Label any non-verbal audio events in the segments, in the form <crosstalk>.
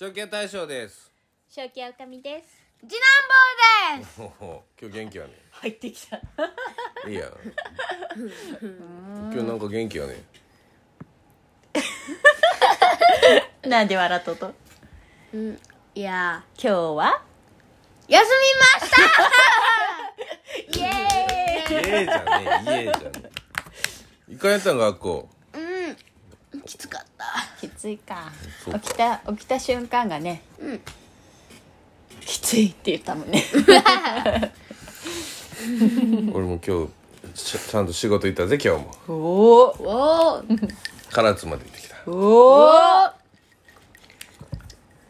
正気大将です。正気おかみです次男坊です今日元気やね。入ってきたいいやん。今日なんか元気やね。なんで笑っとといや今日は？休みました <laughs> イエーイ家じゃねえ、家じゃねえ。いかんやったん学校。うんきつかったきついか起きた起きた瞬間がねうんきついって言ったもんね <laughs> 俺も今日ちちゃんと仕事行ったぜ今日も。おお唐津まで行ってきた。おお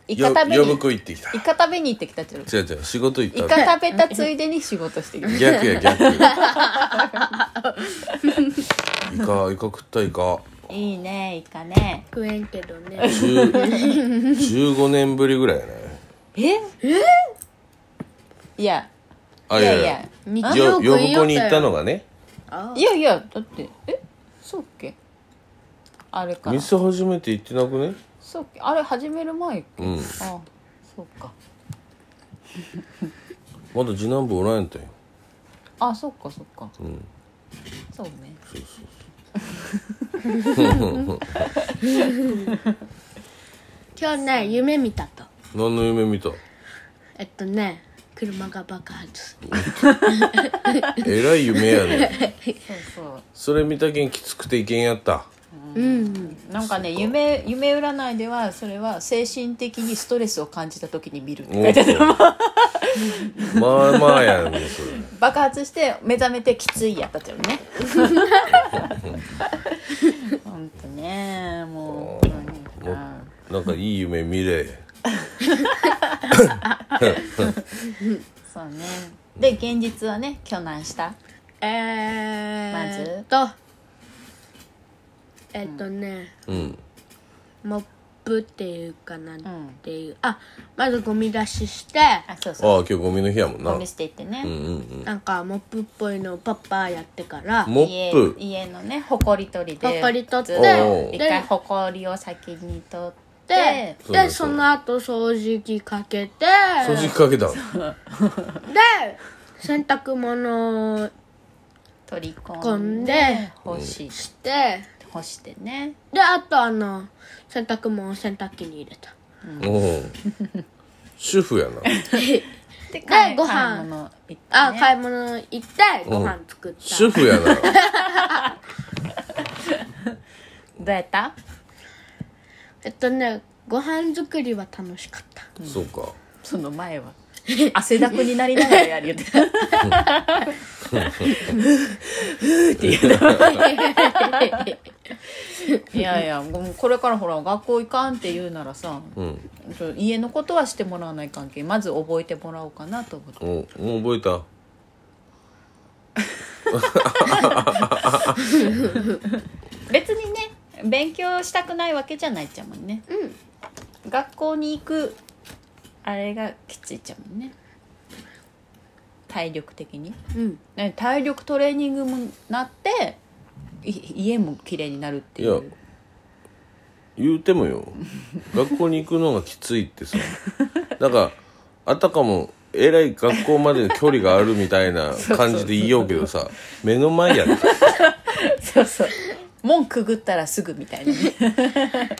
イカ食べにぶ行ってきた。イカ食べに行ってきたってこと？違う違う仕事行イった。カ食べたついでに仕事してきた逆や逆。イカイカ食ったイカ。いいねイカね。食えんけどね。十15年ぶりぐらいやね。え？え？いや。あいやいや。日よ曜呼ぶ子に行ったのがね。あいやいやだってえ？そうっけ？あれかな店初めて行ってなくね？そうっけ？あれ始める前っけ、うん。あそうか。<laughs> まだ次男坊おらんやったよ。あそっかそっか。うん。そうね。そうそう今日ね夢見たと。何の夢見た？えっとね車が爆発えらい夢やね。そうそう。それ見たけんきつくていけんやった。うん。なんかね夢夢占いではそれは精神的にストレスを感じた時に見るって書いてある。まあまあやねそれ爆発して目覚めてきついやったっちゃうね。ほんとね。もうもうなんかいい夢見れ。そうね。で現実はね巨難した？えまず？とえっとね、うん。モップっていうかなんていう、あまずゴミ出しして。あそうそう。今日ゴミの日やもんな。ゴミ捨て行ってね、うんうんなんかモップっぽいのをパッパーやってから。うんモップ？家家のねほこり取りで。ほこり取ってずっと一で回ほこりを先に取って。でそうだでその後掃除機かけて。掃除機かけたで洗濯物を取り込込んでんで干しして干してね。であとあの洗濯物を洗濯機に入れた。おお <laughs> 主婦やな。<laughs> で買いご飯買い物行って、ね、あ買い物行ってご飯作った、主婦やな。<laughs> どうやった？えっとねご飯作りは楽しかった。そうか。その前は。汗だくになりながらやるよってって言う <laughs> いやいやもうこれからほら学校行かんって言うならさうん。ちょ家のことはしてもらわない関係まず覚えてもらおうかなと思って。おもう覚えた。<laughs> 別にね勉強したくないわけじゃないっちゃもんね。うん。学校に行くあれがきついっちゃもんね。体力的に。うん。ね体力トレーニングもなってい家も綺麗になるっていいやう言うてもよ。<laughs> 学校に行くのがきついってさ。なんかあたかもえらい学校までの距離があるみたいな <laughs> 感じで言いようけどさ目の前やで <laughs> そうそう。門くぐったらすぐみたいなね。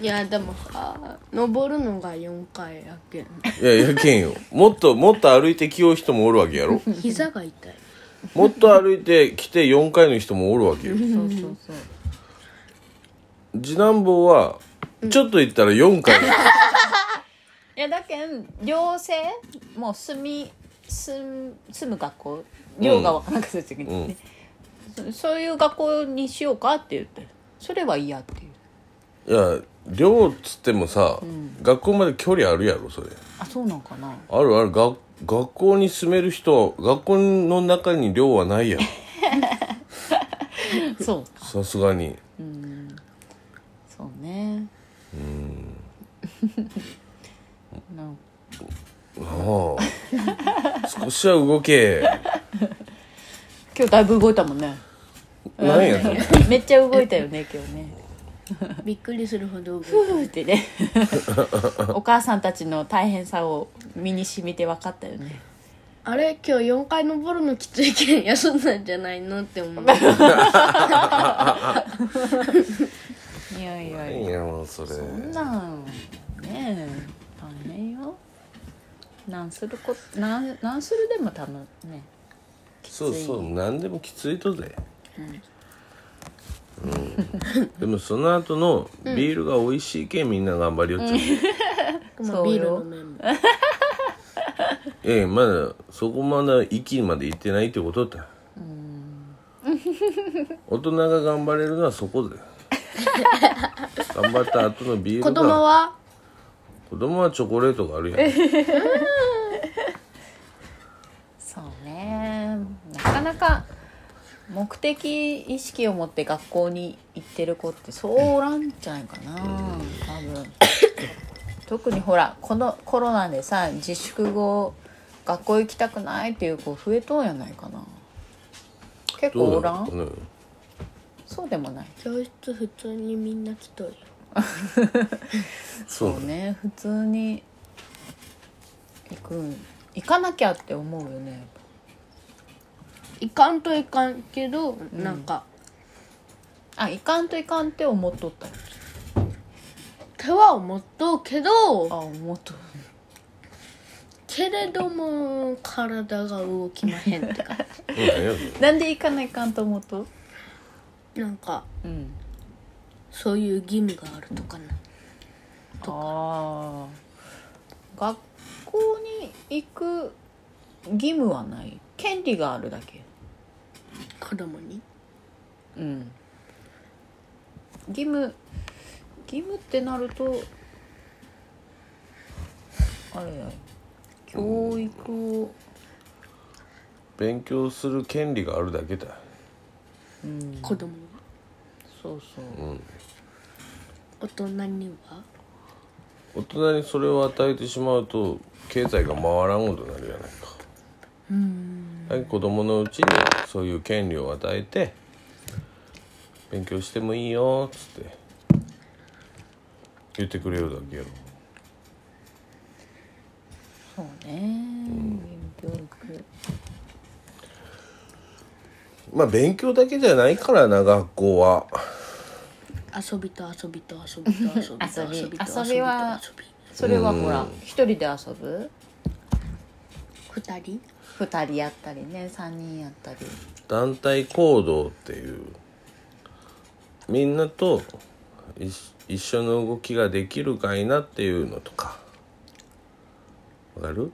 いやでもさ登るのが4回やけん。いややけんよ。もっともっと歩いてきよう人もおるわけやろ。膝が痛いもっと歩いてきて4回の人もおるわけよ。そうそうそう。次男坊はちょっと行ったら4回 <laughs> いやだけん寮生もう住み住住む学校？寮が分からなかった時にね、そそういう学校にしようかって言って。それは嫌っていう。いや寮っつってもさ、学校まで距離あるやろそれ。あそうなんかな。あるある。が学校に住める人学校の中に寮はないやん。<laughs> そうか。さすがに。そうね。なん。ああ。少しは動け。今日だいぶ動いたもんね。なんやそれ <laughs> めっちゃ動いたよね今日ね <laughs> びっくりするほどふーってね。<laughs> お母さんたちの大変さを身に染みて分かったよね。あれ？今日4階登るのきついけん休んだんじゃないのって思う。<laughs> いやいやいいややもうそれ。そんなんねえ大変よ。なんするこなんなんするでもたのねそうそう何でもきついとぜうん、でもその後のビールが美味しいけんみんな頑張りよっちゃう、ビール飲めんも。んええまだそこまだ息まで行ってないってことだ大人が頑張れるのはそこで。頑張った後のビールが。子供は？子供はチョコレートがあるやん。そうね。なかなか目的意識を持って学校に行ってる子ってそうおらんじゃないかな。多分。特にほらこのコロナでさ自粛後学校行きたくないっていう子増えとんやないかな。結構おらん？どうなのかそうでもない。教室普通にみんな来とるよ。そ <laughs> うそうね。普通に行く行かなきゃって思うよねいかんといかんけど、なんか。あ行かんといかんって思っとったよ手は思っとうけどあ思っとるけれども体が動きまへんってかうん何やそれなんで行かないかんと思うとなんかうん。そういう義務があるとかな。ああ学校に行く義務はない。権利があるだけ子供に？うん。義務義務ってなるとあれや教育を。勉強する権利があるだけだ。うん。子供はそうそう。うん。大人には？大人にそれを与えてしまうと経済が回らんことになるやないか。うんはい子供のうちにそういう権利を与えて勉強してもいいよっつって言ってくれるだけやろ。そうね。教育まあ勉強だけじゃないからな学校は。遊びと遊びと遊びと遊びと遊び遊びは遊びそれはほら一人で遊ぶ？二人？二人やったりね三人やったり。団体行動っていうみんなと一一緒の動きができるかいなっていうのとか。わかる？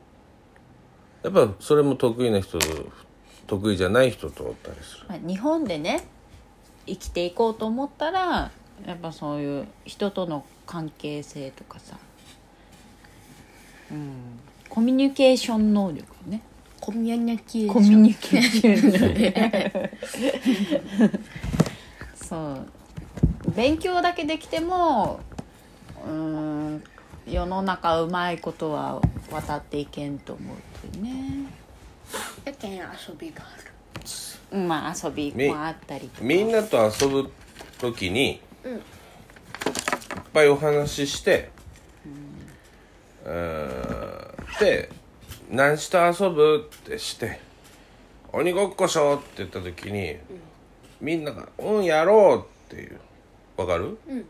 やっぱそれも得意な人と得意じゃない人とおったりする。まあ日本でね生きていこうと思ったらやっぱそういう人との関係性とかさ、うん、コミュニケーション能力ねコミュニケーション。コミュニケーション。そう。勉強だけできてもうん世の中うまいことは渡っていけんと思うっていうね。やけん遊びがある。うんまあ遊びもあったりとか。みんなと遊ぶ時に、うん。いっぱいお話しして、うーん、で「何して遊ぶ?」ってして「鬼ごっこしょ」って言った時に、みんなが「うんやろう」っていうわかる、うん。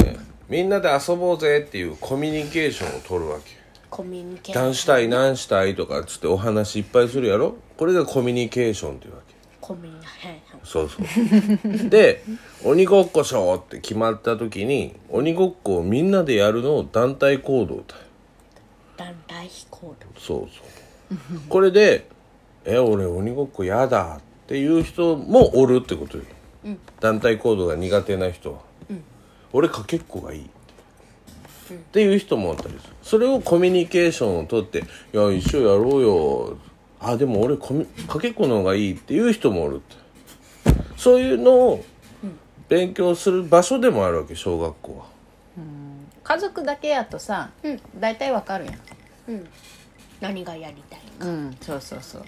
えーみんなで遊ぼうぜっていうコミュニケーションを取るわけ。コミュニケーション何したい何したいとかっつってお話いっぱいするやろ？これがコミュニケーションっていうわけ。コミュニケーション。そうそう。で鬼ごっこしょうって決まった時に鬼ごっこをみんなでやるのを団体行動だよ団体行動そうそう。これで「<laughs> え俺鬼ごっこやだ」っていう人もおるってことよ、団体行動が苦手な人は、俺かけっこがいい。っていう人もおったりする。それをコミュニケーションをとって「いや一緒やろうよ」あでも俺かけっこの方がいいっていう人もおるって。そういうのを勉強する場所でもあるわけ小学校は。家族だけやとさ、うん。大体わかるやんうん。何がやりたいうんそうそうそう。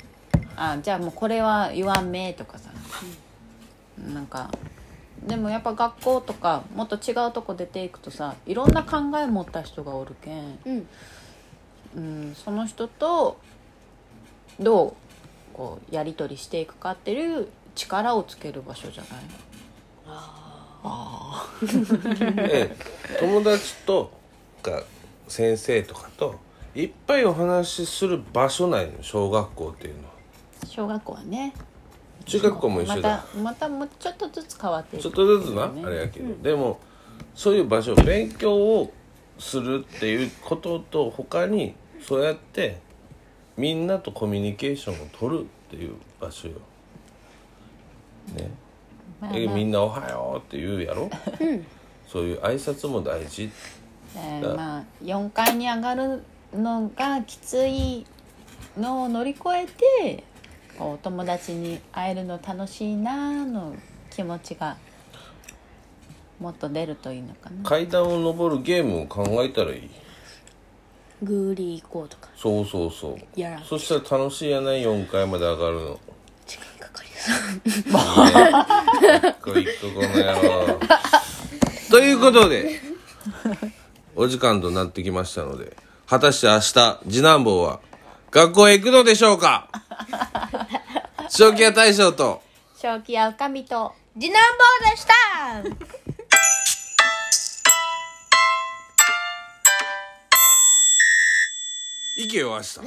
あじゃあもうこれは言わんめとかさ、なんかでもやっぱ学校とかもっと違うとこ出ていくとさいろんな考え持った人がおるけん、うん。うん、その人とどうこうやり取りしていくかっていう力をつける場所じゃないあ <laughs> ええ友達とか先生とかといっぱいお話しする場所ないの？小学校っていうの。はあ小学校はね。中学校も一緒だ。またまたもうちょっとずつ変わっていく。ちょっとずつな、ね。あれやけど、でもそういう場所勉強をするっていうことと他にそうやってみんなとコミュニケーションを取るっていう場所よ。ね、まあまあ。えみんな「おはよう」って言うやろ、そういう挨拶も大事。えーまあ4階に上がるのがきついのを乗り越えてこう友達に会えるの楽しいなの気持ちがもっと出るといいのかな。階段を上るゲームを考えたらいい。グーリー行こうとか。そうそうそう。やらんそしたら楽しいやない4階まで上がるの。時間かかりそう。ねこいっとこの野郎。ということでお時間となってきましたので果たして明日次男坊は学校へ行くのでしょうか？<laughs> 正気屋大将と。正気や深みと次男坊でした。行けよ明日